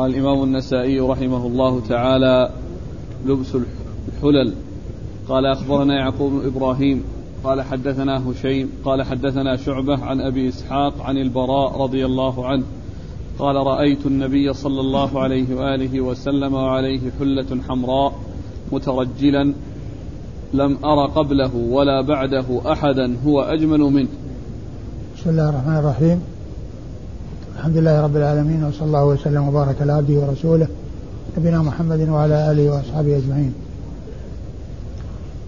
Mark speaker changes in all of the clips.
Speaker 1: قال الإمام النسائي رحمه الله تعالى لبس الحلل. قال أخبرنا يعقوب إبراهيم قال حدثنا هشيم قال حدثنا شعبة عن أبي إسحاق عن البراء رضي الله عنه. قال رأيت النبي صلى الله عليه وآله وسلم وعليه حلة حمراء مترجلا لم أر قبله ولا بعده أحدا هو أجمل منه.
Speaker 2: بسم الله الرحمن الرحيم. الحمد لله رب العالمين وصلى الله وسلم وبارك على عبده ورسوله نبينا محمد وعلى آله وأصحابه أجمعين.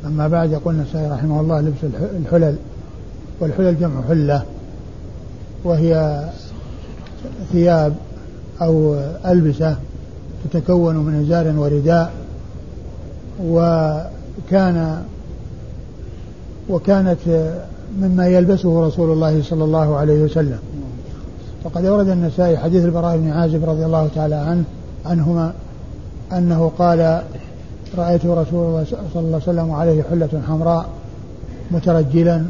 Speaker 2: أما بعد يقول النسائي رحمه الله لبس الحلل والحلل جمع حلة وهي ثياب أو ألبسة تتكون من إزار ورداء وكان وكانت مما يلبسه رسول الله صلى الله عليه وسلم وقد أورد النسائي حديث البراء بن عازب رضي الله تعالى عنه عنهما أنه قال رأيت رسول الله صلى الله عليه وسلم عليه حلة حمراء مترجلا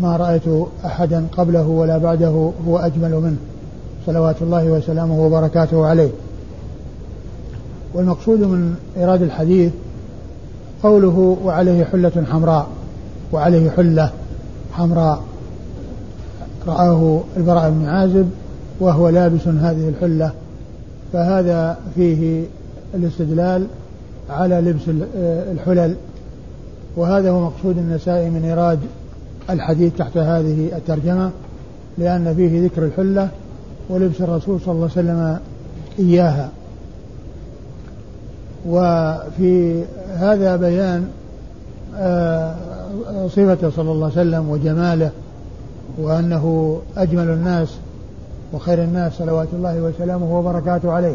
Speaker 2: ما رأيت أحدا قبله ولا بعده هو أجمل منه صلوات الله وسلامه وبركاته عليه. والمقصود من إيراد الحديث قوله وعليه حلة حمراء وعليه حلة حمراء. رآه البراء بن عازب وهو لابس هذه الحلة فهذا فيه الاستدلال على لبس الحلل. وهذا هو مقصود النسائي من إيراد الحديث تحت هذه الترجمة لأن فيه ذكر الحلة ولبس الرسول صلى الله عليه وسلم إياها. وفي هذا بيان آه، صفته صلى الله عليه وسلم وجماله وأنه أجمل الناس وخير الناس صلوات الله وسلامه وبركاته عليه.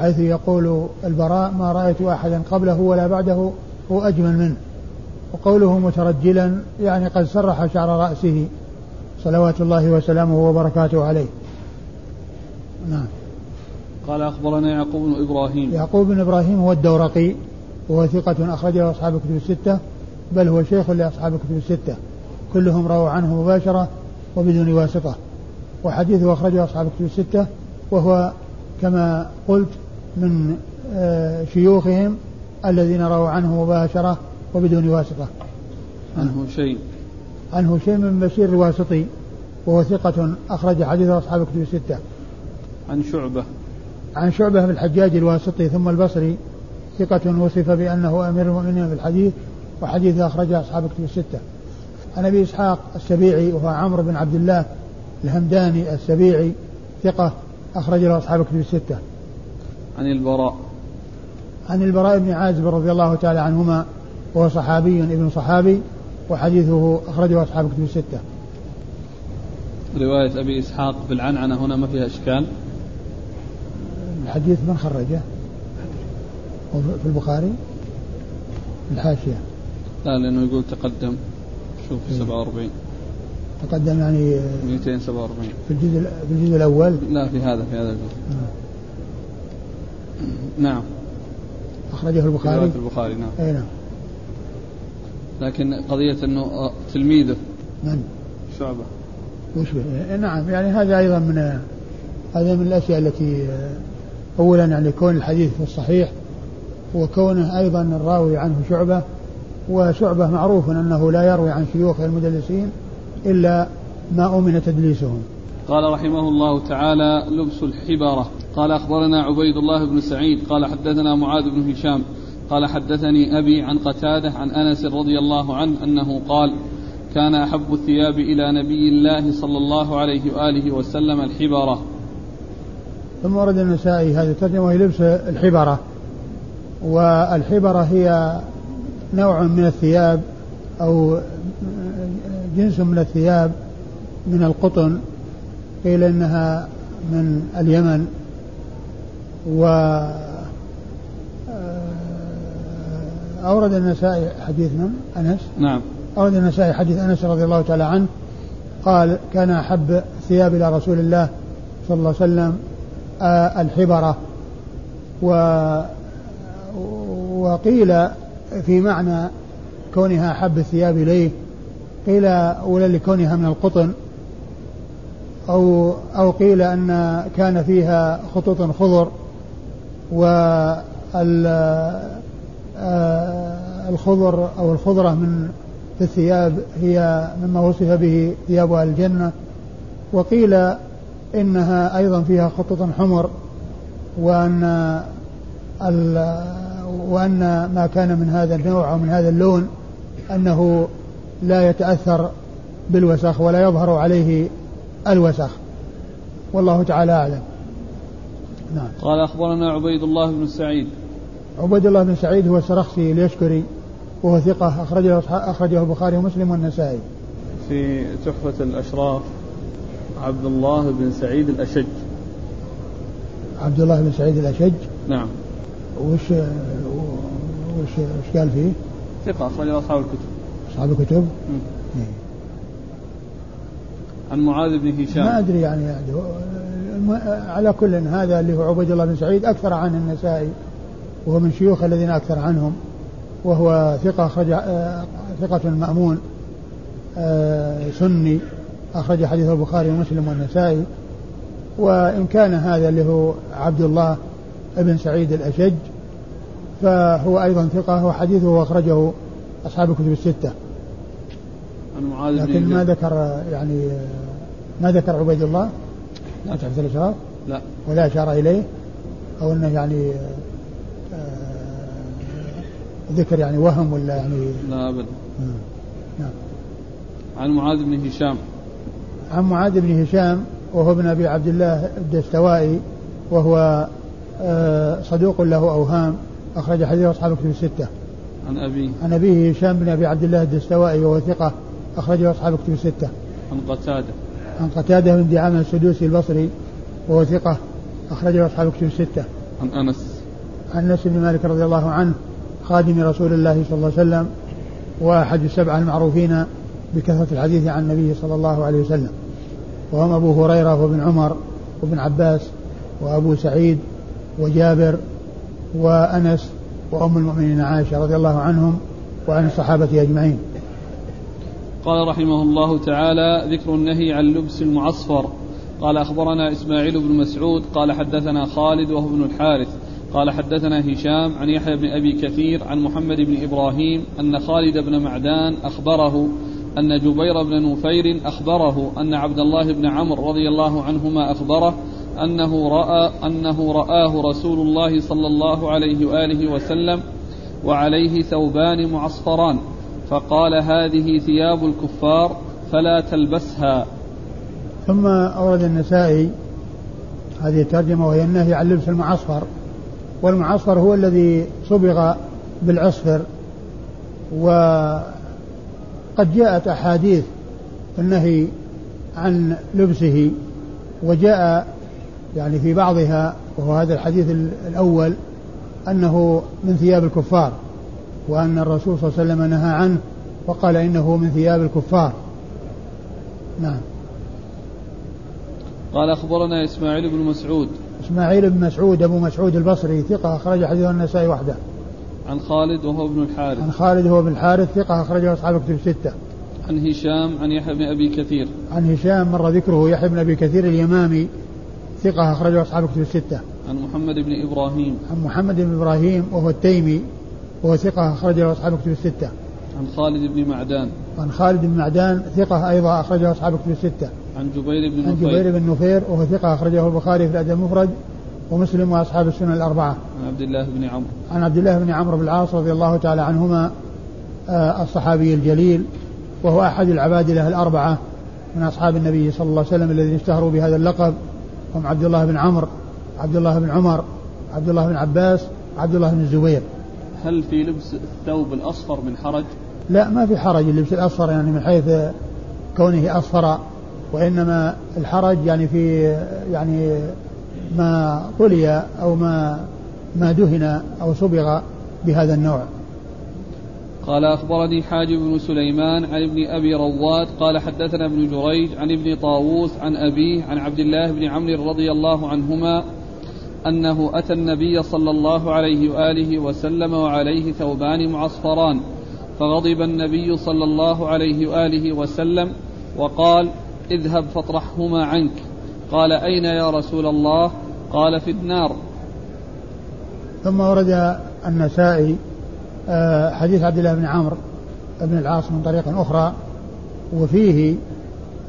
Speaker 2: حيث يقول البراء ما رأيت أحدا قبله ولا بعده هو أجمل منه. وقوله مترجلا يعني قد سرح شعر رأسه. صلوات الله وسلامه وبركاته عليه.
Speaker 1: نعم. قال أخبرنا يعقوب بن إبراهيم.
Speaker 2: يعقوب بن إبراهيم هو الدورقي وهو ثقة أخرجه أصحاب الكتب الستة بل هو شيخ لأصحاب الكتب الستة. كلهم رووا عنه مباشرة وبدون واسطة. وحديثه أخرجه أصحاب الكتب الستة وهو كما قلت من آه، شيوخهم الذين رووا عنه مباشرة وبدون واسطة.
Speaker 1: عنه شيء.
Speaker 2: عنه شيء من بشير الواسطي وهو ثقة أخرج حديثه أصحاب الكتب الستة.
Speaker 1: عن شعبة.
Speaker 2: عن شعبة بن الحجاج الواسطي ثم البصري ثقة وصف بأنه أمير المؤمنين في الحديث وحديثه أخرجه أصحاب الكتب الستة. عن أبي إسحاق السبيعي وهو عمرو بن عبد الله الهمداني السبيعي ثقة أخرج له أصحاب الكتب الستة.
Speaker 1: عن البراء.
Speaker 2: عن البراء بن عازب رضي الله تعالى عنهما وهو صحابي ابن صحابي وحديثه أخرجه أصحاب الكتب الستة.
Speaker 1: رواية أبي إسحاق في العنعنة هنا ما فيها إشكال؟
Speaker 2: الحديث من خرجه؟ في البخاري؟ الحاشية.
Speaker 1: لا لأنه يقول تقدم شوف في 47
Speaker 2: تقدم يعني
Speaker 1: 247
Speaker 2: في الجزء في الجزء الأول؟
Speaker 1: لا في هذا في هذا الجزء. آه. نعم.
Speaker 2: أخرجه البخاري؟
Speaker 1: في البخاري نعم.
Speaker 2: أي نعم.
Speaker 1: لكن قضية إنه آه، تلميذه.
Speaker 2: من؟
Speaker 1: شعبة.
Speaker 2: وش إيه، نعم. يعني هذا أيضا من هذا من الأشياء التي آه، اولا يعني كون الحديث في الصحيح وكونه أيضا الراوي عنه شعبة وشعبة معروف أنه لا يروي عن شيوخ المدلسين إلا ما أمن تدليسهم.
Speaker 1: قال رحمه الله تعالى لبس الحبرة قال أخبرنا عبيد الله بن سعيد. قال حدثنا معاذ بن هشام. قال حدثني أبي عن قتادة عن أنس رضي الله عنه أنه قال كان أحب الثياب إلى نبي الله صلى الله عليه وآله وسلم الحبرة
Speaker 2: ثم ورد النسائي هذه الترجمة وهي لبس الحبرة والحبرة هي نوع من الثياب أو جنس من الثياب من القطن قيل إنها من اليمن و آه، أورد النسائي حديث من؟ أنس؟
Speaker 1: نعم.
Speaker 2: أورد النسائي حديث أنس رضي الله تعالى عنه قال كان أحب الثياب إلى رسول الله صلى الله عليه وسلم آه، الحبرة. و وقيل في معنى كونها أحب الثياب إليه قيل أولا لكونها من القطن أو أو قيل أن كان فيها خطوط خضر الخضر أو الخضرة من في الثياب هي مما وصف به ثياب أهل الجنة وقيل إنها أيضا فيها خطوط حمر وأن وأن ما كان من هذا النوع أو من هذا اللون أنه لا يتأثر بالوسخ ولا يظهر عليه الوسخ والله تعالى أعلم
Speaker 1: نعم قال أخبرنا عبيد الله بن سعيد
Speaker 2: عبيد الله بن سعيد هو السرخسي اليشكري وهو ثقة أخرجه أخرجه البخاري ومسلم والنسائي.
Speaker 1: في تحفة الأشراف عبد الله بن سعيد الأشج.
Speaker 2: عبد الله بن سعيد الأشج.
Speaker 1: نعم.
Speaker 2: وش وش وش قال فيه؟
Speaker 1: ثقة أخرجه أصحاب الكتب.
Speaker 2: أصحاب الكتب؟
Speaker 1: إيه. عن معاذ بن هشام.
Speaker 2: ما أدري يعني, يعني على كل هذا اللي هو عبيد الله بن سعيد أكثر عنه النسائي وهو من شيوخ الذين أكثر عنهم وهو ثقة أخرج آه، ثقة مأمون آه، سني أخرج حديث البخاري ومسلم والنسائي وإن كان هذا اللي هو عبد الله بن سعيد الأشج فهو أيضا ثقة وحديثه أخرجه أصحاب الكتب الستة
Speaker 1: عن معاذ
Speaker 2: لكن ما ذكر يعني ما ذكر عبيد الله؟ لا تحفظ الإشراف
Speaker 1: لا.
Speaker 2: ولا أشار إليه؟ أو أنه يعني ذكر يعني وهم ولا يعني؟
Speaker 1: لا أبدا.
Speaker 2: نعم.
Speaker 1: عن معاذ بن هشام.
Speaker 2: عن معاذ بن هشام وهو ابن أبي عبد الله الدستوائي وهو آه، صدوق له أوهام أخرج حديث أصحاب الكتب الستة.
Speaker 1: عن أبيه.
Speaker 2: عن أبيه هشام بن أبي عبد الله الدستوائي وهو ثقة أخرجه أصحاب الكتب الستة.
Speaker 1: عن قتادة.
Speaker 2: عن قتادة بن دعامة السدوسي البصري وهو ثقة أخرجه أصحاب الكتب الستة.
Speaker 1: عن أنس.
Speaker 2: عن أنس بن مالك رضي الله عنه خادم رسول الله صلى الله عليه وسلم وأحد السبعة المعروفين بكثرة الحديث عن النبي صلى الله عليه وسلم. وهم أبو هريرة وابن عمر وابن عباس وأبو سعيد وجابر وأنس وأم المؤمنين عائشة رضي الله عنهم وعن الصحابة أجمعين.
Speaker 1: قال رحمه الله تعالى ذكر النهي عن لبس المعصفر. قال أخبرنا إسماعيل بن مسعود قال حدثنا خالد وهو ابن الحارث. قال حدثنا هشام عن يحيى بن أبي كثير عن محمد بن إبراهيم أن خالد بن معدان أخبره أن جبير بن نفير أخبره أن عبد الله بن عمرو رضي الله عنهما أخبره أنه رأى أنه رآه رسول الله صلى الله عليه وآله وسلم وعليه ثوبان معصفران. فقال هذه ثياب الكفار فلا تلبسها.
Speaker 2: ثم أورد النسائي هذه الترجمة وهي النهي عن لبس المعصفر والمعصفر هو الذي صبغ بالعصفر وقد جاءت أحاديث النهي عن لبسه وجاء يعني في بعضها وهو هذا الحديث الأول أنه من ثياب الكفار. وأن الرسول صلى الله عليه وسلم نهى عنه وقال إنه من ثياب الكفار. نعم.
Speaker 1: قال أخبرنا إسماعيل بن مسعود.
Speaker 2: إسماعيل بن مسعود أبو مسعود البصري ثقة أخرج حديث النسائي وحده.
Speaker 1: عن خالد وهو ابن الحارث.
Speaker 2: عن خالد وهو ابن الحارث ثقة أخرجه أصحاب كتب الستة.
Speaker 1: عن هشام عن يحيى بن أبي كثير.
Speaker 2: عن هشام مر ذكره يحيى بن أبي كثير اليمامي ثقة أخرجه أصحاب كتب الستة.
Speaker 1: عن محمد بن إبراهيم.
Speaker 2: عن محمد بن إبراهيم وهو التيمي وهو ثقة أخرجه أصحاب كتب الستة.
Speaker 1: عن خالد بن معدان.
Speaker 2: عن خالد بن معدان ثقة أيضا أخرجه أصحاب كتب الستة.
Speaker 1: عن جبير بن
Speaker 2: عن جبير بن نفير وهو ثقة أخرجه البخاري في الأدب المفرد ومسلم وأصحاب السنن الأربعة.
Speaker 1: عن عبد الله بن عمرو.
Speaker 2: عن عبد الله بن عمرو بن العاص رضي الله تعالى عنهما آه، الصحابي الجليل وهو أحد العبادلة الأربعة من أصحاب النبي صلى الله عليه وسلم الذين اشتهروا بهذا اللقب هم عبد الله بن عمرو عبد الله بن عمر عبد الله بن عباس عبد الله بن الزبير.
Speaker 1: هل في لبس الثوب الأصفر من حرج؟
Speaker 2: لا ما في حرج اللبس الأصفر يعني من حيث كونه أصفر وإنما الحرج يعني في يعني ما طلي أو ما ما دهن أو صبغ بهذا النوع
Speaker 1: قال أخبرني حاجب بن سليمان عن ابن أبي رواد قال حدثنا ابن جريج عن ابن طاووس عن أبيه عن عبد الله بن عمرو رضي الله عنهما أنه أتى النبي صلى الله عليه وآله وسلم وعليه ثوبان معصفران فغضب النبي صلى الله عليه وآله وسلم وقال اذهب فاطرحهما عنك. قال أين يا رسول الله؟ قال في النار.
Speaker 2: ثم ورد النسائي آه، حديث عبد الله بن عمرو بن العاص من طريق أخرى وفيه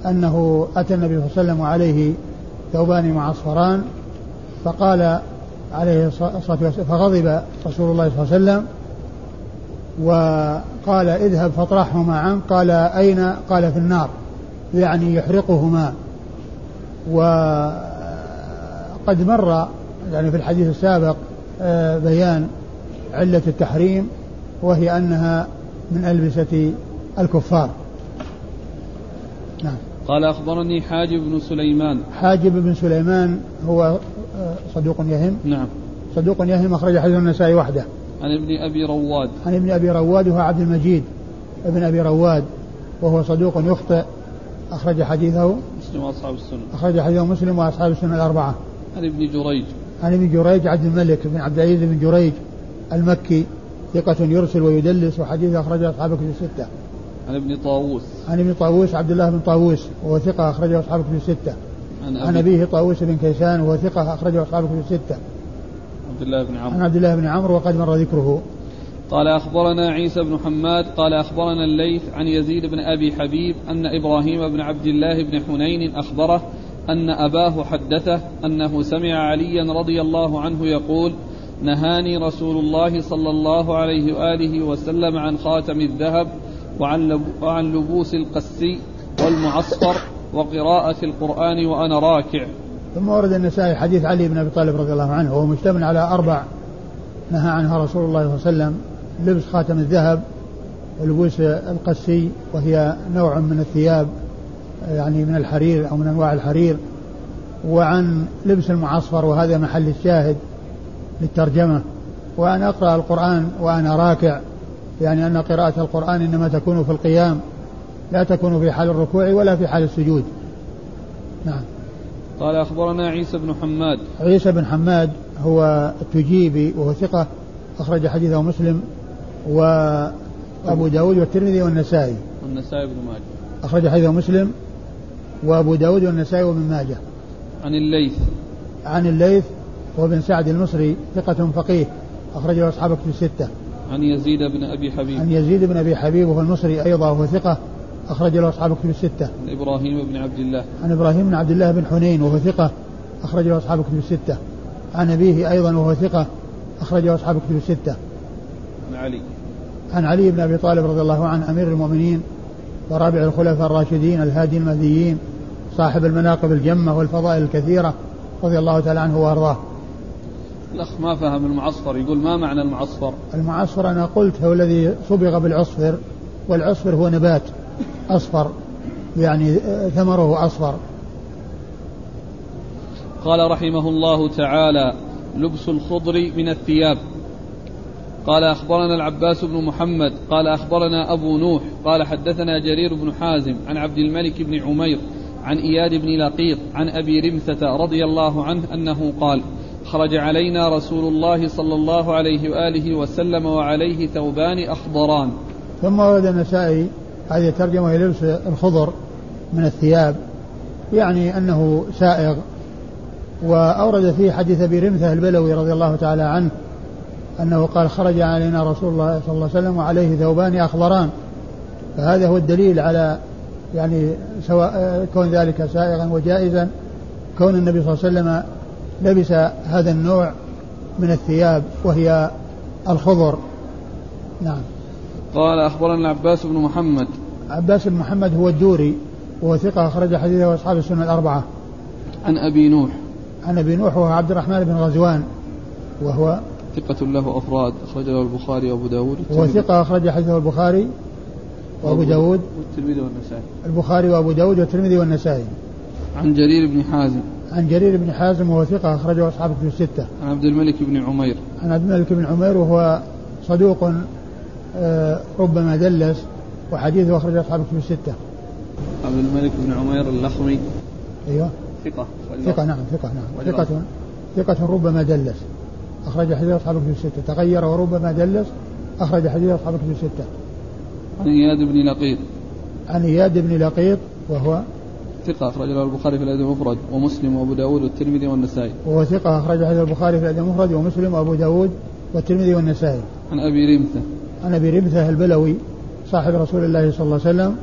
Speaker 2: أنه أتى النبي صلى الله عليه وسلم وعليه ثوبان معصفران فقال عليه الصلاة والسلام فغضب رسول الله صلى الله عليه وسلم وقال اذهب فاطرحهما عنك. قال أين؟ قال في النار يعني يحرقهما. وقد مر يعني في الحديث السابق آه، بيان علة التحريم وهي أنها من ألبسة الكفار.
Speaker 1: نعم. قال أخبرني حاجب بن سليمان.
Speaker 2: حاجب بن سليمان هو صدوق يهم؟
Speaker 1: نعم.
Speaker 2: صدوق يهم أخرج حديث النسائي وحده.
Speaker 1: عن ابن أبي رواد.
Speaker 2: عن ابن أبي رواد وهو عبد المجيد ابن أبي رواد وهو صدوق يخطئ أخرج حديثه.
Speaker 1: مسلم وأصحاب السنة.
Speaker 2: أخرج حديثه مسلم وأصحاب السنة الأربعة.
Speaker 1: عن ابن جريج.
Speaker 2: عن ابن جريج عبد الملك بن عبد العزيز بن جريج المكي ثقة يرسل ويدلس وحديثه أخرجه أصحاب كتب الستة.
Speaker 1: عن ابن طاووس.
Speaker 2: عن ابن طاووس عبد الله بن طاووس وهو ثقة أخرجه أصحاب كتب الستة. عن, أبيه طاووس بن كيسان وهو ثقة أخرجه أصحاب كتب الستة.
Speaker 1: عبد الله بن عمرو.
Speaker 2: عن عبد الله بن عمرو وقد مر ذكره.
Speaker 1: قال أخبرنا عيسى بن حماد قال أخبرنا الليث عن يزيد بن أبي حبيب أن إبراهيم بن عبد الله بن حنين أخبره أن أباه حدثه أنه سمع عليا رضي الله عنه يقول نهاني رسول الله صلى الله عليه وآله وسلم عن خاتم الذهب وعن, وعن لبوس القسي والمعصفر وقراءة القرآن وأنا راكع.
Speaker 2: ثم ورد النسائي حديث علي بن أبي طالب رضي الله عنه وهو مشتمل على أربع نهى عنها رسول الله صلى الله عليه وسلم. لبس خاتم الذهب ولبوس القسي وهي نوع من الثياب يعني من الحرير أو من أنواع الحرير. وعن لبس المعصفر وهذا محل الشاهد للترجمة. وأن أقرأ القرآن وأنا راكع يعني أن قراءة القرآن إنما تكون في القيام. لا تكون في حال الركوع ولا في حال السجود. نعم.
Speaker 1: قال أخبرنا عيسى بن حماد.
Speaker 2: عيسى بن حماد هو التجيبي وهو ثقة أخرج حديثه مسلم وأبو داود والترمذي والنسائي.
Speaker 1: والنسائي بن ماجه.
Speaker 2: أخرج حديثه مسلم وأبو داود والنسائي وابن ماجه.
Speaker 1: عن الليث.
Speaker 2: عن الليث وابن سعد المصري ثقة فقيه أخرجه أصحاب كتب الستة.
Speaker 1: عن يزيد بن أبي حبيب.
Speaker 2: عن يزيد بن أبي حبيب وهو المصري أيضا وهو ثقة أخرج له أصحاب كتب الستة.
Speaker 1: عن إبراهيم بن عبد الله.
Speaker 2: عن إبراهيم بن عبد الله بن حنين وهو ثقة أخرج له أصحاب كتب الستة. عن أبيه أيضا وهو ثقة أخرج له أصحاب كتب الستة.
Speaker 1: عن علي.
Speaker 2: عن علي بن أبي طالب رضي الله عنه أمير المؤمنين ورابع الخلفاء الراشدين الهادي المهديين صاحب المناقب الجمة والفضائل الكثيرة رضي الله تعالى عنه وأرضاه
Speaker 1: الأخ ما فهم المعصفر يقول ما معنى المعصفر
Speaker 2: المعصفر أنا قلت هو الذي صبغ بالعصفر والعصفر هو نبات أصفر يعني ثمره أصفر.
Speaker 1: قال رحمه الله تعالى لبس الخضر من الثياب. قال أخبرنا العباس بن محمد. قال أخبرنا أبو نوح. قال حدثنا جرير بن حازم عن عبد الملك بن عمير عن إياد بن لقيط عن أبي رمثة رضي الله عنه أنه قال خرج علينا رسول الله صلى الله عليه وآله وسلم وعليه ثوبان أخضران.
Speaker 2: ثم ورد النسائي هذه الترجمة إلى لبس الخضر من الثياب يعني أنه سائغ. وأورد فيه حديث أبي رمثة البلوي رضي الله تعالى عنه أنه قال خرج علينا رسول الله صلى الله عليه وسلم وعليه ثوبان أخضران. فهذا هو الدليل على يعني سواء كون ذلك سائغا وجائزا كون النبي صلى الله عليه وسلم لبس هذا النوع من الثياب وهي الخضر. نعم.
Speaker 1: قال أخبرنا العباس بن محمد.
Speaker 2: عباس بن محمد هو الدوري وهو ثقة أخرج حديثه أصحاب السنة الأربعة.
Speaker 1: عن أبي نوح.
Speaker 2: عن أبي نوح وهو عبد الرحمن بن غزوان وهو
Speaker 1: ثقة له أفراد أخرجه البخاري وأبو داود.
Speaker 2: هو ثقة أخرج حديثه البخاري وأبو داود.
Speaker 1: والترمذي والنسائي.
Speaker 2: البخاري وأبو داود والترمذي والنسائي.
Speaker 1: عن جرير بن حازم.
Speaker 2: عن جرير بن حازم وهو ثقة أخرجه أصحاب الستة.
Speaker 1: عن عبد الملك بن عمير.
Speaker 2: عن عبد الملك بن عمير وهو صدوق ربما دلس وحديثه أخرجه أصحاب في الستة.
Speaker 1: عبد الملك بن عمير اللخمي.
Speaker 2: أيوه.
Speaker 1: ثقة.
Speaker 2: ثقة نعم ثقة نعم ثقة ثقة ربما دلس. أخرج حديث أصحابه في الستة تغير وربما دلس أخرج حديث أصحابه في الستة
Speaker 1: عن إياد بن لقيط
Speaker 2: عن إياد بن لقيط وهو
Speaker 1: ثقة أخرج له البخاري في الأدب المفرد ومسلم وأبو داود والترمذي والنسائي
Speaker 2: وهو ثقة أخرج حديث البخاري في الأدب المفرد ومسلم وأبو داود والترمذي والنسائي
Speaker 1: عن أبي رمثة
Speaker 2: عن أبي رمثة البلوي صاحب رسول الله صلى الله عليه وسلم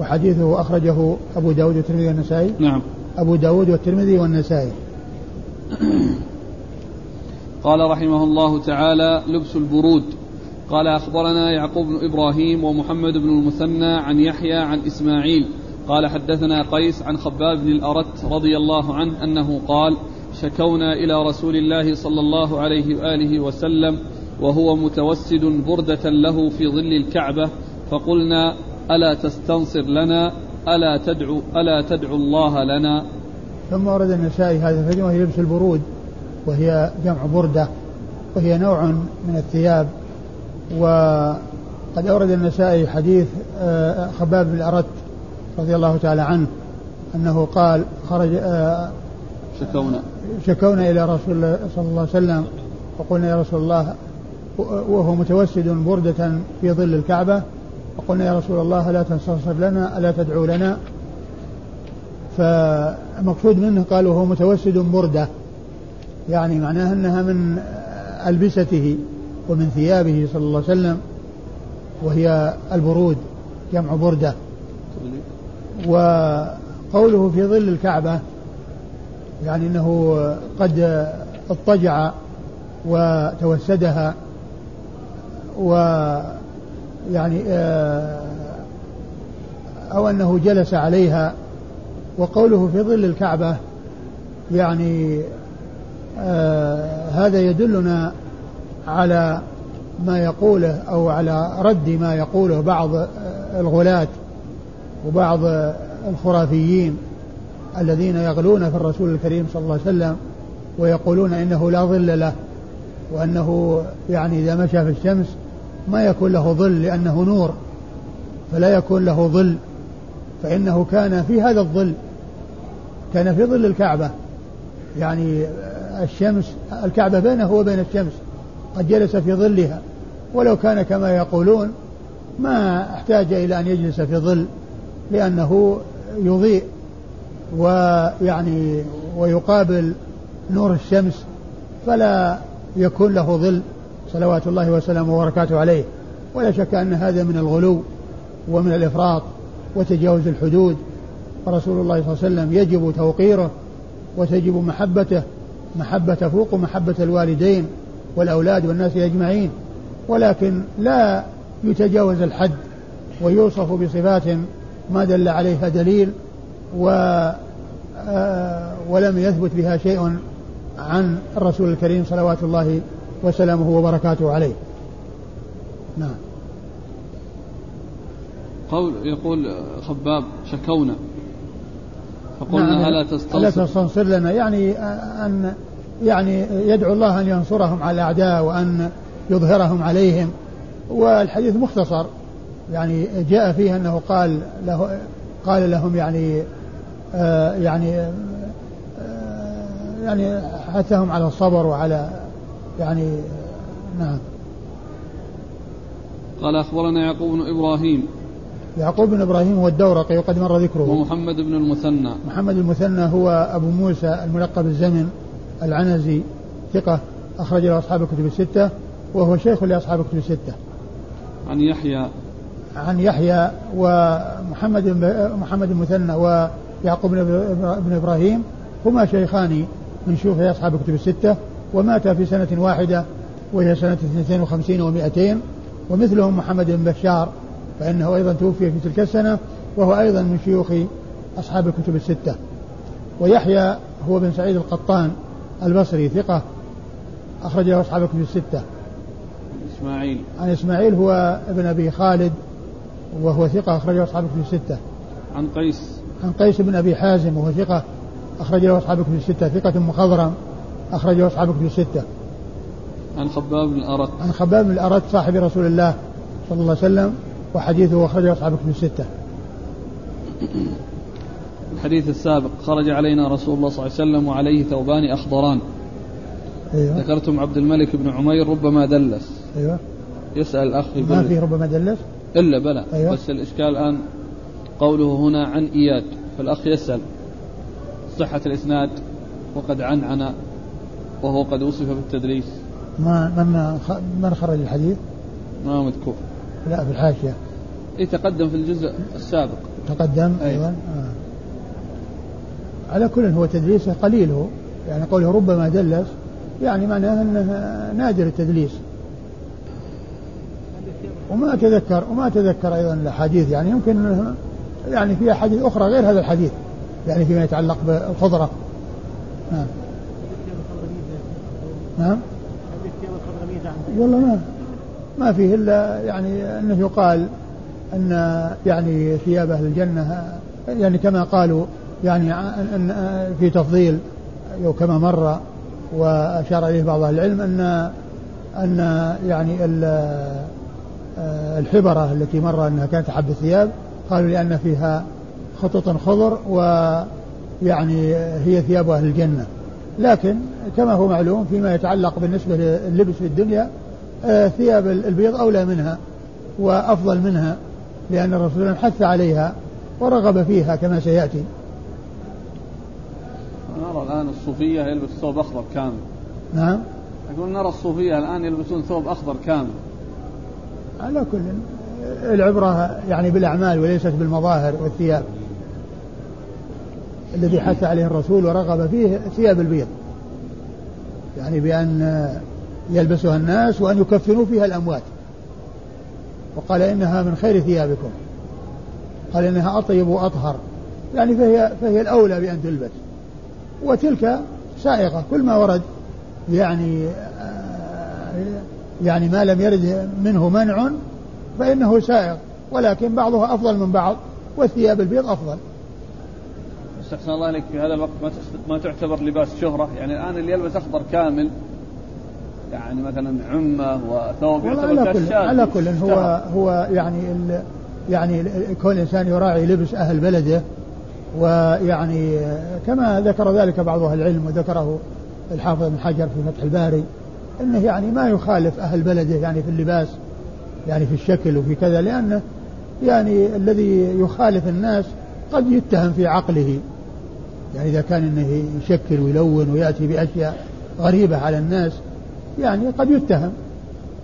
Speaker 2: وحديثه أخرجه أبو داود والترمذي والنسائي.
Speaker 1: نعم.
Speaker 2: أبو داود والترمذي والنسائي.
Speaker 1: قال رحمه الله تعالى لبس البرود. قال أخبرنا يعقوب بن إبراهيم ومحمد بن المثنى عن يحيى عن إسماعيل. قال حدثنا قيس عن خباب بن الأرت رضي الله عنه أنه قال شكونا إلى رسول الله صلى الله عليه وآله وسلم وهو متوسد بردة له في ظل الكعبة فقلنا ألا تستنصر لنا؟ ألا تدعو ألا تدعو الله لنا؟
Speaker 2: ثم ورد النسائي هذا الفجر وهي لبس البرود وهي جمع بردة وهي نوع من الثياب. وقد أورد النسائي حديث آه، خباب بن الأرت رضي الله تعالى عنه أنه قال خرج آه،
Speaker 1: شكونا.
Speaker 2: شكونا إلى رسول الله صلى الله عليه وسلم فقلنا يا رسول الله وهو متوسد بردة في ظل الكعبة فقلنا يا رسول الله لا تنصصر لنا ألا تدعو لنا؟ فمقصود منه قال وهو متوسد بردة يعني معناها أنها من ألبسته ومن ثيابه صلى الله عليه وسلم وهي البرود جمع بردة. وقوله في ظل الكعبة يعني أنه قد اضطجع وتوسدها و يعني آه، أو أنه جلس عليها وقوله في ظل الكعبة يعني آه هذا يدلنا على ما يقوله أو على رد ما يقوله بعض الغلاة وبعض الخرافيين الذين يغلون في الرسول الكريم صلى الله عليه وسلم ويقولون إنه لا ظل له وأنه يعني إذا مشى في الشمس ما يكون له ظل لأنه نور فلا يكون له ظل فإنه كان في هذا الظل كان في ظل الكعبة يعني الشمس الكعبة بينه وبين الشمس قد جلس في ظلها ولو كان كما يقولون ما احتاج إلى أن يجلس في ظل لأنه يضيء ويعني ويقابل نور الشمس فلا يكون له ظل. صلوات الله وسلامه وبركاته عليه. ولا شك أن هذا من الغلو ومن الإفراط وتجاوز الحدود. فرسول الله صلى الله عليه وسلم يجب توقيره وتجب محبته. محبة فوق محبة الوالدين والأولاد والناس أجمعين. ولكن لا يتجاوز الحد ويوصف بصفات ما دل عليها دليل و آه، ولم يثبت بها شيء عن الرسول الكريم صلوات الله وسلامه وبركاته عليه. نعم.
Speaker 1: قول يقول خباب شكونا. فقلنا نعم. ألا تستنصر ألا
Speaker 2: تستنصر؟ لنا. يعني أن يعني يدعو الله أن ينصرهم على الأعداء وأن يظهرهم عليهم. والحديث مختصر. يعني جاء فيه أنه قال له قال لهم يعني آه يعني آه يعني حثهم على الصبر وعلى يعني نعم.
Speaker 1: قال أخبرنا يعقوب بن إبراهيم.
Speaker 2: يعقوب بن إبراهيم هو الدورقي وقد مر ذكره.
Speaker 1: ومحمد بن المثنى.
Speaker 2: محمد المثنى هو أبو موسى الملقب الزمن العنزي ثقة أخرج له أصحاب الكتب الستة وهو شيخ لأصحاب الكتب الستة.
Speaker 1: عن يحيى.
Speaker 2: عن يحيى ومحمد محمد المثنى ويعقوب بن إبراهيم هما شيخان من شيوخ أصحاب الكتب الستة. وماتا في سنة واحدة وهي سنة 52 و200 ومثلهم محمد بن بشار فإنه أيضا توفي في تلك السنة وهو أيضا من شيوخ أصحاب الكتب الستة. ويحيى هو بن سعيد القطان البصري ثقة أخرج له أصحاب الكتب الستة.
Speaker 1: إسماعيل.
Speaker 2: عن إسماعيل هو ابن أبي خالد وهو ثقة أخرج له أصحاب الكتب الستة.
Speaker 1: عن قيس.
Speaker 2: عن قيس بن أبي حازم وهو ثقة أخرج له أصحاب الكتب الستة ثقة مخضرم أخرج له أصحاب الكتب الستة.
Speaker 1: عن خباب بن الأرت.
Speaker 2: عن خباب بن الأرت صاحب رسول الله صلى الله عليه وسلم وحديثه أخرجه أصحاب الكتب الستة.
Speaker 1: الحديث السابق خرج علينا رسول الله صلى الله عليه وسلم وعليه ثوبان أخضران أيوة. ذكرتم عبد الملك بن عمير ربما دلس
Speaker 2: أيوة.
Speaker 1: يسأل الأخ
Speaker 2: ما في ربما دلس
Speaker 1: إلا بلى أيوة. بس الإشكال الآن قوله هنا عن إياد فالأخ يسأل صحة الإسناد وقد عنعن وهو قد وصف بالتدريس
Speaker 2: ما من من خرج الحديث؟
Speaker 1: ما مذكور.
Speaker 2: لا في الحاشية.
Speaker 1: يتقدم في الجزء السابق.
Speaker 2: تقدم؟ أيضا آه. على كل هو تدليسه قليل هو. يعني قوله ربما دلس يعني معناه أنه نادر التدليس. وما اتذكر وما اتذكر أيضا الأحاديث. يعني يمكن يعني في أحاديث أخرى غير هذا الحديث. يعني فيما يتعلق بالخضرة. نعم نعم. والله ما ما فيه إلا يعني أنه يقال أن يعني ثياب أهل الجنة يعني كما قالوا يعني ان في تفضيل كما مر وأشار إليه بعض أهل العلم ان أن يعني الحبرة التي مر أنها كانت احب الثياب قالوا لأن فيها خطط خضر ويعني هي ثياب أهل الجنة. لكن كما هو معلوم فيما يتعلق بالنسبة للبس في الدنيا آه، ثياب البيض أولى منها وأفضل منها لأن الرسول حث عليها ورغب فيها كما سيأتي.
Speaker 1: نرى الآن الصوفية يلبس ثوب أخضر كامل.
Speaker 2: نعم.
Speaker 1: أقول نرى الصوفية الآن يلبسون ثوب أخضر كامل.
Speaker 2: على كل العبرة يعني بالأعمال وليست بالمظاهر والثياب. الذي حث عليه الرسول ورغب فيه ثياب البيض. يعني بأن يلبسها الناس وأن يكفنوا فيها الأموات. وقال إنها من خير ثيابكم. قال إنها أطيب وأطهر. يعني فهي, فهي الأولى بأن تلبس. وتلك سائغة. كل ما ورد يعني يعني ما لم يرد منه منع فإنه سائغ. ولكن بعضها أفضل من بعض والثياب البيض أفضل.
Speaker 1: استحسن الله عليك في هذا الوقت ما ما تعتبر لباس شهرة. يعني الآن اللي يلبس أخضر كامل يعني مثلا عمة وثوب
Speaker 2: على كل على كل هو هو يعني يعني كل إنسان يراعي لبس أهل بلده. ويعني كما ذكر ذلك بعض أهل العلم وذكره الحافظ بن حجر في فتح الباري إنه يعني ما يخالف أهل بلده يعني في اللباس يعني في الشكل وفي كذا لأنه يعني الذي يخالف الناس قد يتهم في عقله. يعني إذا كان إنه يشكل ويلون ويأتي بأشياء غريبة على الناس يعني قد يتهم.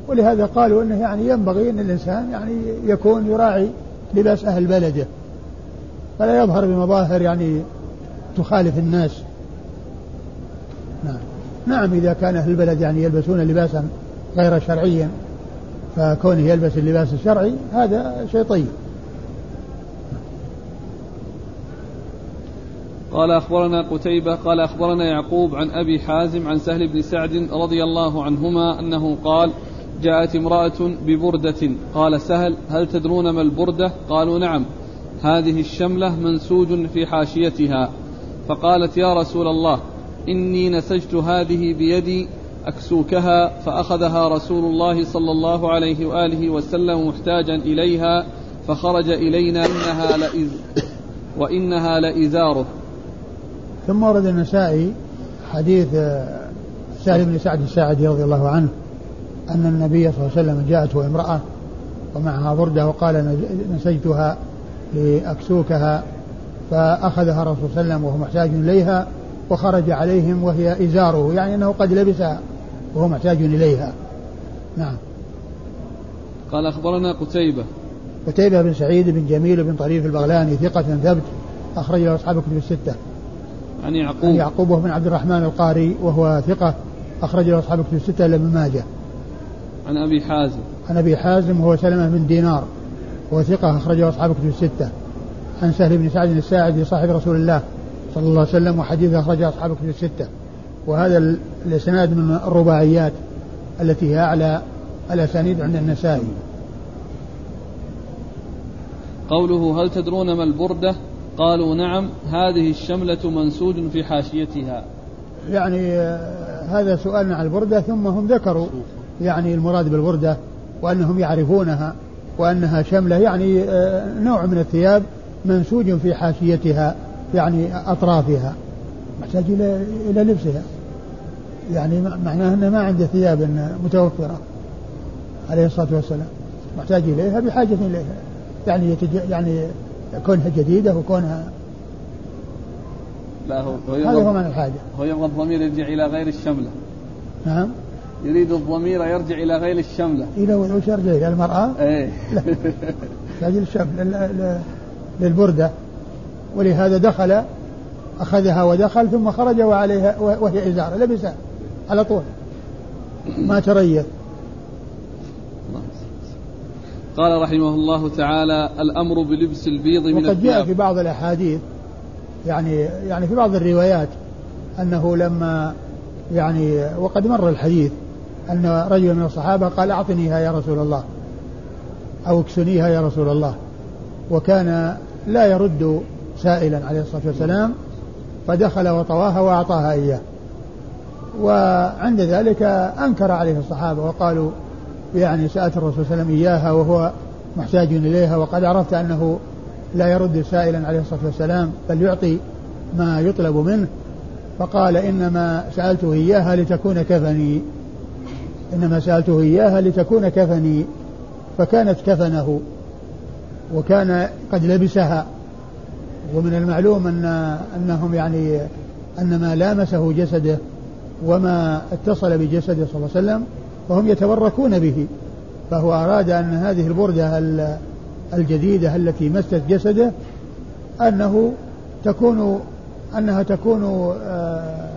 Speaker 2: ولهذا قالوا إنه يعني ينبغي إن الإنسان يعني يكون يراعي لباس أهل بلده. فلا يظهر بمظاهر يعني تخالف الناس. نعم. نعم إذا كان أهل البلد يعني يلبسون لباسا غير شرعيا فكونه يلبس اللباس الشرعي هذا شيء طيب
Speaker 1: قال أخبرنا قتيبة قال أخبرنا يعقوب عن أبي حازم عن سهل بن سعد رضي الله عنهما أنه قال جاءت امرأة ببردة. قال سهل هل تدرون ما البردة؟ قالوا نعم هذه الشملة منسوج في حاشيتها. فقالت يا رسول الله إني نسجت هذه بيدي أكسوكها فأخذها رسول الله صلى الله عليه وآله وسلم محتاجا إليها فخرج إلينا إنها لإز وإنها لإزاره.
Speaker 2: ثم ورد النسائي حديث سهل بن سعد الساعدي رضي الله عنه أن النبي صلى الله عليه وسلم جاءته امرأة ومعها بردة وقال نسجتها لأكسوكها فأخذها الرسول صلى الله عليه وسلم وهو محتاج إليها وخرج عليهم وهي إزاره يعني أنه قد لبسها وهو محتاج إليها. نعم.
Speaker 1: قال أخبرنا قتيبة.
Speaker 2: قتيبة بن سعيد بن جميل بن طريف البغلاني ثقة ثبت أخرج له أصحاب الكتب الستة.
Speaker 1: عن يعقوب.
Speaker 2: عن يعقوب بن عبد الرحمن القاري وهو ثقة أخرج له أصحاب الكتب الستة إلا ابن ماجه.
Speaker 1: عن أبي حازم.
Speaker 2: عن أبي حازم وهو سلمة بن دينار وهو ثقة أخرجه أصحاب الكتب الستة. عن سهل بن سعد الساعدي صاحب رسول الله صلى الله عليه وسلم وحديث أخرجه أصحاب الكتب الستة. وهذا الإسناد من الرباعيات التي هي أعلى الأسانيد عند النسائي.
Speaker 1: قوله هل تدرون ما البردة؟ قالوا نعم هذه الشملة منسوج في حاشيتها.
Speaker 2: يعني آه، هذا سؤال عن البردة ثم هم ذكروا يعني المراد بالبردة وأنهم يعرفونها وأنها شملة يعني آه، نوع من الثياب منسوج في حاشيتها يعني أطرافها. محتاج إلى إلى لبسها. يعني معناه أنه ما عنده ثياب متوفرة. عليه الصلاة والسلام. محتاج إليها بحاجة إليها. يعني. يعني كونها جديدة وكونها
Speaker 1: لا هو هو
Speaker 2: هذا هو معنى الحاجة.
Speaker 1: هو يبغى الضمير يرجع إلى غير الشملة.
Speaker 2: نعم.
Speaker 1: يريد الضمير يرجع إلى غير الشملة.
Speaker 2: إلى وش يرجع إلى المرأة؟
Speaker 1: إيه.
Speaker 2: لأجل الشمل لل- لل- للبردة. ولهذا دخل أخذها ودخل ثم خرج وعليها وهي إزارة لبسها على طول. ما تريث.
Speaker 1: قال رحمه الله تعالى الأمر بلبس البيض من
Speaker 2: وقد جاء في بعض الأحاديث يعني يعني في بعض الروايات أنه لما يعني وقد مر الحديث أن رجل من الصحابة قال أعطنيها يا رسول الله أو اكسنيها يا رسول الله وكان لا يرد سائلا عليه الصلاة والسلام فدخل وطواها وأعطاها إياه. وعند ذلك أنكر عليه الصحابة وقالوا يعني سألت الرسول صلى الله عليه وسلم إياها وهو محتاج إليها وقد عرفت أنه لا يرد سائلا عليه الصلاة والسلام بل يعطي ما يطلب منه. فقال إنما سألته إياها لتكون كفني. إنما سألته إياها لتكون كفني. فكانت كفنه وكان قد لبسها. ومن المعلوم أن أنهم يعني أن ما لامسه جسده وما اتصل بجسده صلى الله عليه وسلم فهم يتبركون به فهو أراد أن هذه البردة ال- الجديدة التي مست جسده أنه تكون أنها تكون آه،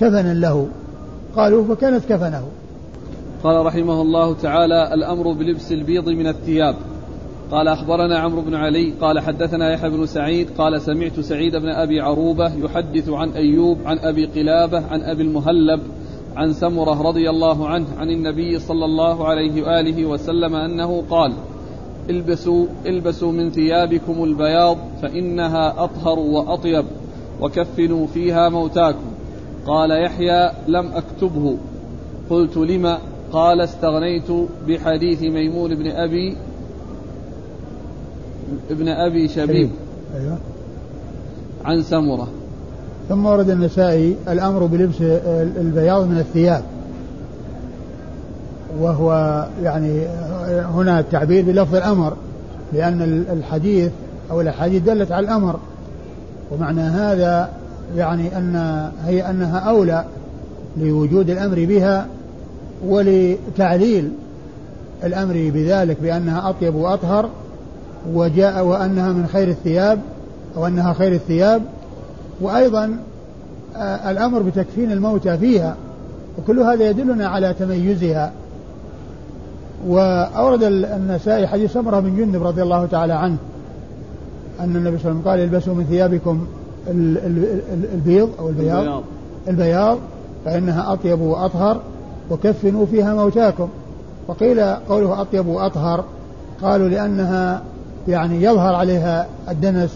Speaker 2: كفنا له. قالوا فكانت كفنه.
Speaker 1: قال رحمه الله تعالى الأمر بلبس البيض من الثياب. قال أخبرنا عمرو بن علي قال حدثنا يحيى بن سعيد قال سمعت سعيد بن أبي عروبة يحدث عن أيوب عن أبي قلابة عن أبي المهلب عن سمرة رضي الله عنه عن النبي صلى الله عليه وآله وسلم أنه قال البسوا البسوا من ثيابكم البياض فإنها أطهر وأطيب وكفنوا فيها موتاكم. قال يحيى لم أكتبه. قلت لم؟ قال استغنيت بحديث ميمون بن أبي ابن أبي شبيب.
Speaker 2: أيوه.
Speaker 1: عن سمرة.
Speaker 2: ثم ورد النسائي الأمر بلبس البياض من الثياب. وهو يعني هنا التعبير بلفظ الأمر لأن الحديث أو الأحاديث دلت على الأمر. ومعنى هذا يعني أن هي أنها أولى لوجود الأمر بها ولتعليل الأمر بذلك بأنها أطيب وأطهر وجاء وأنها من خير الثياب أو أنها خير الثياب وأيضا آه، الأمر بتكفين الموتى فيها وكل هذا يدلنا على تميزها. وأورد النسائي حديث سمرة بن جندب رضي الله تعالى عنه أن النبي صلى الله عليه وسلم قال البسوا من ثيابكم ال- ال- ال- البيض أو البياض.
Speaker 1: البياض.
Speaker 2: البياض فإنها أطيب وأطهر وكفنوا فيها موتاكم. وقيل قوله أطيب وأطهر قالوا لأنها يعني يظهر عليها الدنس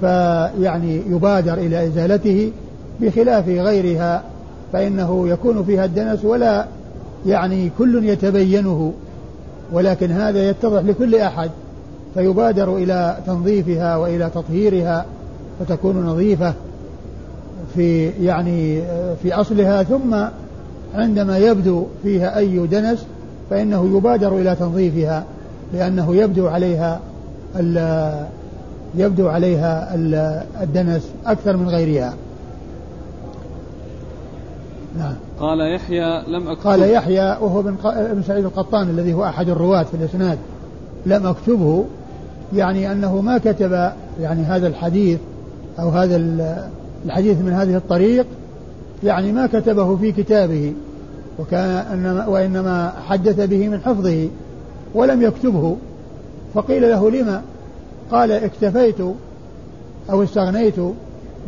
Speaker 2: فيعني يبادر إلى إزالته بخلاف غيرها فإنه يكون فيها الدنس ولا يعني كل يتبينه ولكن هذا يتضح لكل أحد فيبادر إلى تنظيفها وإلى تطهيرها فتكون نظيفة في يعني في أصلها ثم عندما يبدو فيها أي دنس فإنه يبادر إلى تنظيفها لأنه يبدو عليها يبدو عليها ال- الدنس أكثر من غيرها. نعم.
Speaker 1: قال يحيى لم أكتب.
Speaker 2: قال يحيى وهو بن ابن سعيد القطان الذي هو أحد الرواة في الإسناد. لم أكتبه يعني أنه ما كتب يعني هذا الحديث أو هذا ال- الحديث من هذه الطريق يعني ما كتبه في كتابه وكان إنما وإنما حدث به من حفظه ولم يكتبه. فقيل له لما؟ قال اكتفيت أو استغنيت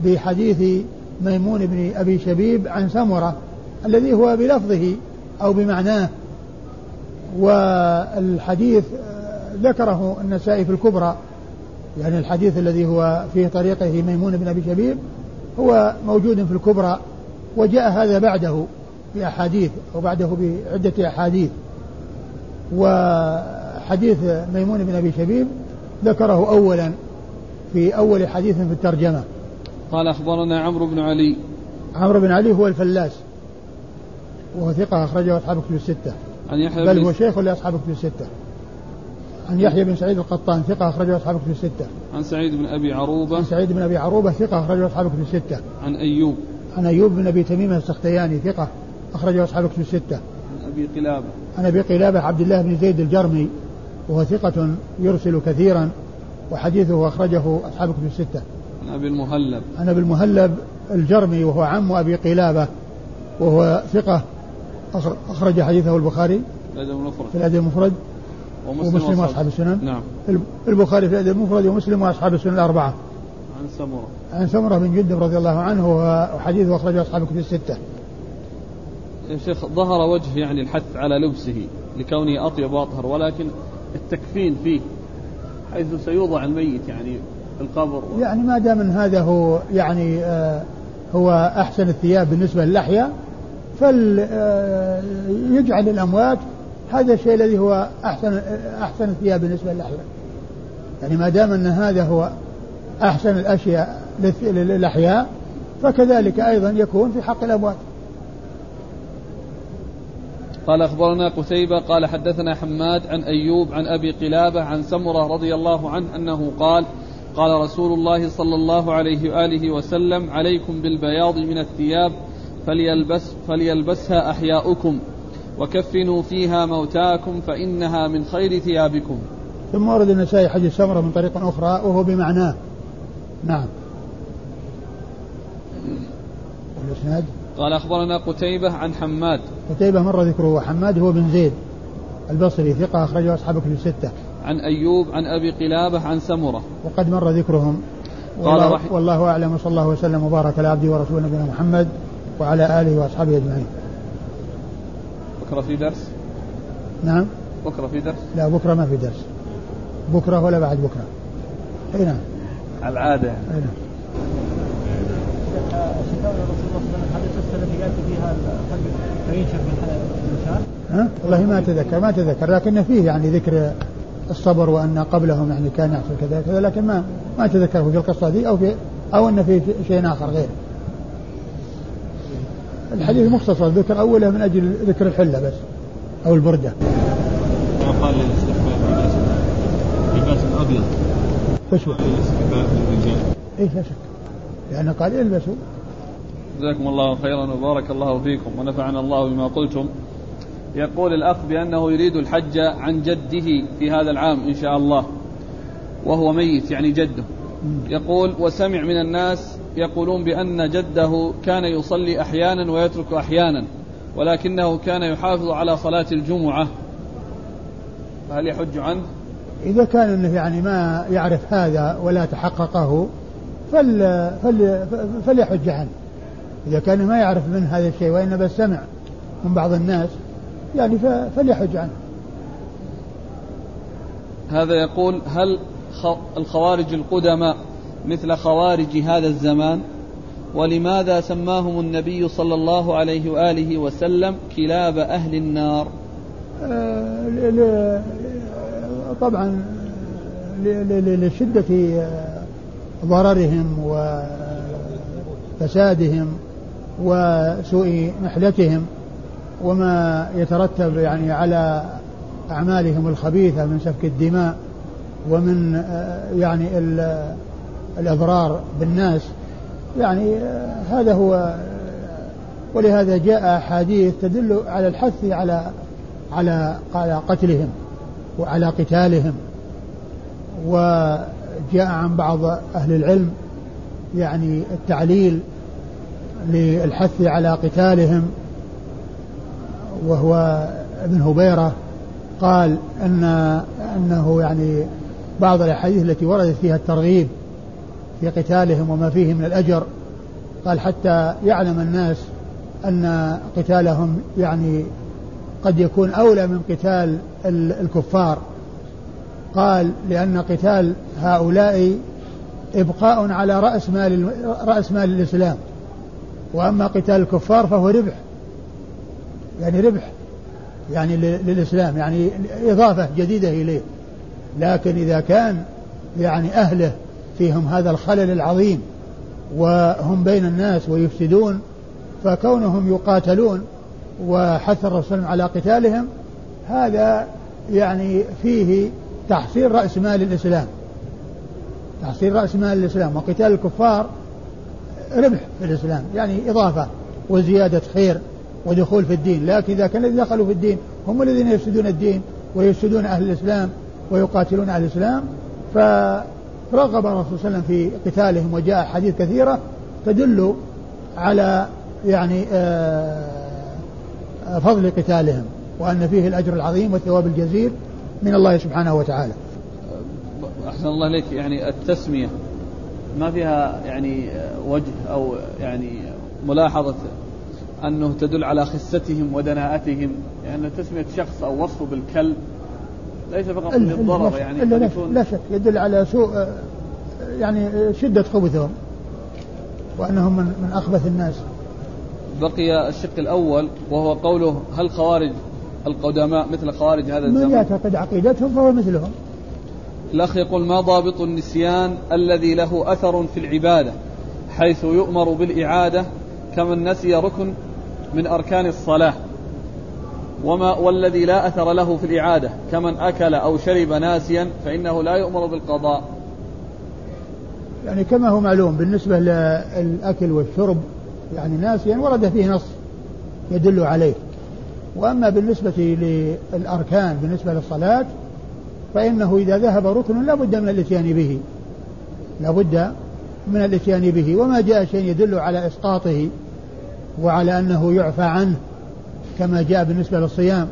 Speaker 2: بحديث ميمون بن أبي شبيب عن سمرة الذي هو بلفظه أو بمعناه والحديث آه، ذكره النسائي في الكبرى يعني الحديث الذي هو في طريقه ميمون بن أبي شبيب هو موجود في الكبرى وجاء هذا بعده بأحاديث أو بعده بعدة أحاديث وحديث ميمون بن أبي شبيب ذكره أولا في أول حديث في الترجمة
Speaker 1: قال أخبرنا عمرو بن علي
Speaker 2: عمرو بن علي هو الفلاس وهو ثقة أخرجه أصحاب كتب الستة
Speaker 1: عن يحيى
Speaker 2: بل هو شيخ لأصحاب كتب الستة عن يحيى بن سعيد القطان ثقة أخرجه أصحاب كتب الستة.
Speaker 1: عن سعيد بن أبي عروبة.
Speaker 2: عن سعيد بن أبي عروبة ثقة أخرجه أصحاب كتب الستة.
Speaker 1: عن أيوب.
Speaker 2: عن أيوب بن أبي تميم السختياني ثقة أخرجه أصحاب كتب الستة.
Speaker 1: عن أبي قلابة.
Speaker 2: عن أبي قلابة عبد الله بن زيد الجرمي وهو ثقة يرسل كثيرا وحديثه أخرجه أصحاب كتب الستة.
Speaker 1: عن أبي المهلب.
Speaker 2: عن أبي المهلب الجرمي وهو عم أبي قلابة وهو ثقة أخرج حديثه البخاري
Speaker 1: في الأدب المفرد.
Speaker 2: في الأدب المفرد
Speaker 1: ومسلم,
Speaker 2: ومسلم وأصحاب. السنن.
Speaker 1: نعم.
Speaker 2: البخاري في الأدب المفرد ومسلم وأصحاب السنن الأربعة.
Speaker 1: عن سمرة.
Speaker 2: عن سمرة بن جندب رضي الله عنه وحديثه أخرجه أصحاب الكتب الستة.
Speaker 1: يا شيخ ظهر وجه يعني الحث على لبسه لكونه أطيب وأطهر ولكن التكفين فيه حيث سيوضع الميت يعني في القبر
Speaker 2: يعني ما دام هذا هو يعني آه هو أحسن الثياب بالنسبة للحية فليجعل آه الأموات هذا الشيء الذي هو أحسن أحسن الثياب بالنسبة للحية. يعني ما دام إن هذا هو أحسن الأشياء للاحياء فكذلك أيضا يكون في حق الأموات.
Speaker 1: قال أخبرنا قتيبة قال حدثنا حماد عن أيوب عن أبي قلابة عن سمرة رضي الله عنه أنه قال قال رسول الله صلى الله عليه وآله وسلم عليكم بالبياض من الثياب فليلبس فليلبسها أحياؤكم وكفنوا فيها موتاكم فإنها من خير ثيابكم.
Speaker 2: ثم ورد النسائي حديث سمرة من طريق أخرى وهو بمعناه. نعم.
Speaker 1: الإسناد؟ قال أخبرنا قتيبة عن حماد.
Speaker 2: قتيبة مر ذكره وحماد هو بن زيد البصري ثقة أخرجه أصحاب كتب الستة.
Speaker 1: عن أيوب عن أبي قلابة عن سمرة.
Speaker 2: وقد مر ذكرهم. قال والله, والله أعلم وصلى الله وسلم وبارك على عبده ورسوله نبينا محمد وعلى آله وأصحابه أجمعين.
Speaker 1: بكرة في درس؟
Speaker 2: نعم.
Speaker 1: بكرة في درس؟
Speaker 2: لا بكرة ما في درس. بكرة ولا بعد بكرة. أي نعم.
Speaker 1: العادة.
Speaker 2: أي نعم. ها؟ والله ما أتذكر ما أتذكر لكن فيه يعني ذكر الصبر وأن قبلهم يعني كان يحصل كذا كذا لكن ما ما أتذكره في القصة دي أو في أو أن في شيء آخر غير. الحديث مختصر ذكر أوله من أجل ذكر الحلة بس أو البرده.
Speaker 1: ما قال للاستحباب لباس أبيض.
Speaker 2: إيش هو؟ اي لا شك. لأنه قال البسوا.
Speaker 1: جزاكم الله خيرا وبارك الله فيكم ونفعنا الله بما قلتم. يقول الأخ بأنه يريد الحج عن جده في هذا العام إن شاء الله وهو ميت يعني جده يقول وسمع من الناس يقولون بأن جده كان يصلي أحيانا ويترك أحيانا ولكنه كان يحافظ على صلاة الجمعة فهل يحج عنه؟
Speaker 2: إذا كان يعني ما يعرف هذا ولا تحققه فل فل فليحج عنه إذا كان ما يعرف من هذا الشيء وإنما سمع من بعض الناس يعني فليحج عنه
Speaker 1: هذا يقول هل الخوارج القدماء مثل خوارج هذا الزمان؟ ولماذا سماهم النبي صلى الله عليه وآله وسلم كلاب أهل النار؟
Speaker 2: آه طبعا لشدة ضررهم وفسادهم وسوء محلتهم وما يترتب يعني على أعمالهم الخبيثة من سفك الدماء ومن آه، يعني الإضرار بالناس. يعني آه، هذا هو ولهذا جاء أحاديث تدل على الحث على على على قتلهم وعلى قتالهم وجاء عن بعض أهل العلم يعني التعليل للحث على قتالهم وهو ابن هبيرة قال أن أنه يعني بعض الأحاديث التي وردت فيها الترغيب في قتالهم وما فيه من الأجر قال حتى يعلم الناس أن قتالهم يعني قد يكون أولى من قتال الكفار. قال لأن قتال هؤلاء إبقاء على رأس مال رأس مال الإسلام. وأما قتال الكفار فهو ربح. يعني ربح. يعني للإسلام. يعني إضافة جديدة إليه. لكن إذا كان يعني أهله فيهم هذا الخلل العظيم وهم بين الناس ويفسدون فكونهم يقاتلون وحث الرسول على قتالهم هذا يعني فيه تحصيل رأس مال الإسلام. تحصيل رأس مال الإسلام وقتال الكفار ربح في الإسلام يعني إضافة وزيادة خير ودخول في الدين. لكن إذا كان الذين دخلوا في الدين هم الذين يفسدون الدين ويفسدون أهل الإسلام ويقاتلون أهل الإسلام. فرغب الرسول صلى الله عليه وسلم في قتالهم وجاء حديث كثيرة تدل على يعني آه، فضل قتالهم وأن فيه الأجر العظيم والثواب الجزيل. من الله سبحانه وتعالى.
Speaker 1: أحسن الله إليك. يعني التسمية ما فيها يعني وجه أو يعني ملاحظة أنه تدل على خستهم ودناءتهم. يعني تسمية شخص أو وصفه بالكلب ليس فقط للضرر يعني
Speaker 2: إلا لا, لا شك يدل على سوء يعني شدة خبثهم وأنهم من, من أخبث الناس.
Speaker 1: بقي الشق الأول وهو قوله هل خوارج القدماء مثل خوارج هذا الزمن.
Speaker 2: من يعتقد عقيدتهم فهو مثلهم.
Speaker 1: الأخ يقول ما ضابط النسيان الذي له أثر في العبادة حيث يؤمر بالإعادة كمن نسي ركن من أركان الصلاة. وما والذي لا أثر له في الإعادة كمن أكل أو شرب ناسيا فإنه لا يؤمر بالقضاء.
Speaker 2: يعني كما هو معلوم بالنسبة للأكل والشرب يعني ناسيا ورد فيه نص يدل عليه. وأما بالنسبة للأركان بالنسبة للصلاة فإنه إذا ذهب ركن لا بد من الإتيان به. لا بد من الإتيان به. وما جاء شيء يدل على إسقاطه وعلى أنه يعفى عنه كما جاء بالنسبة للصيام.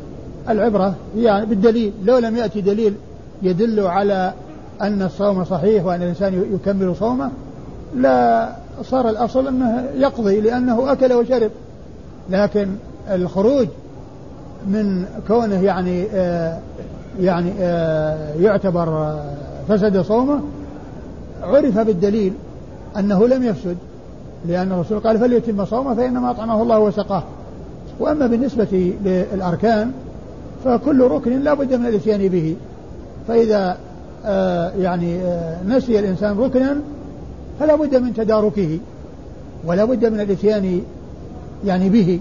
Speaker 2: العبرة يعني بالدليل. لو لم يأتي دليل يدل على أن الصوم صحيح وأن الإنسان يكمل صومه لا صار الأصل أنه يقضي لأنه أكل وشرب. لكن الخروج من كونه يعني آه يعني آه يعتبر آه فسد صومه عرف بالدليل أنه لم يفسد لأن الرسول قال فليتم صومه فإنما أطعمه الله وسقاه. وأما بالنسبة للأركان فكل ركن لا بد من الإتيان به. فإذا آه يعني آه نسي الإنسان ركنا فلا بد من تداركه ولا بد من الإتيان يعني به.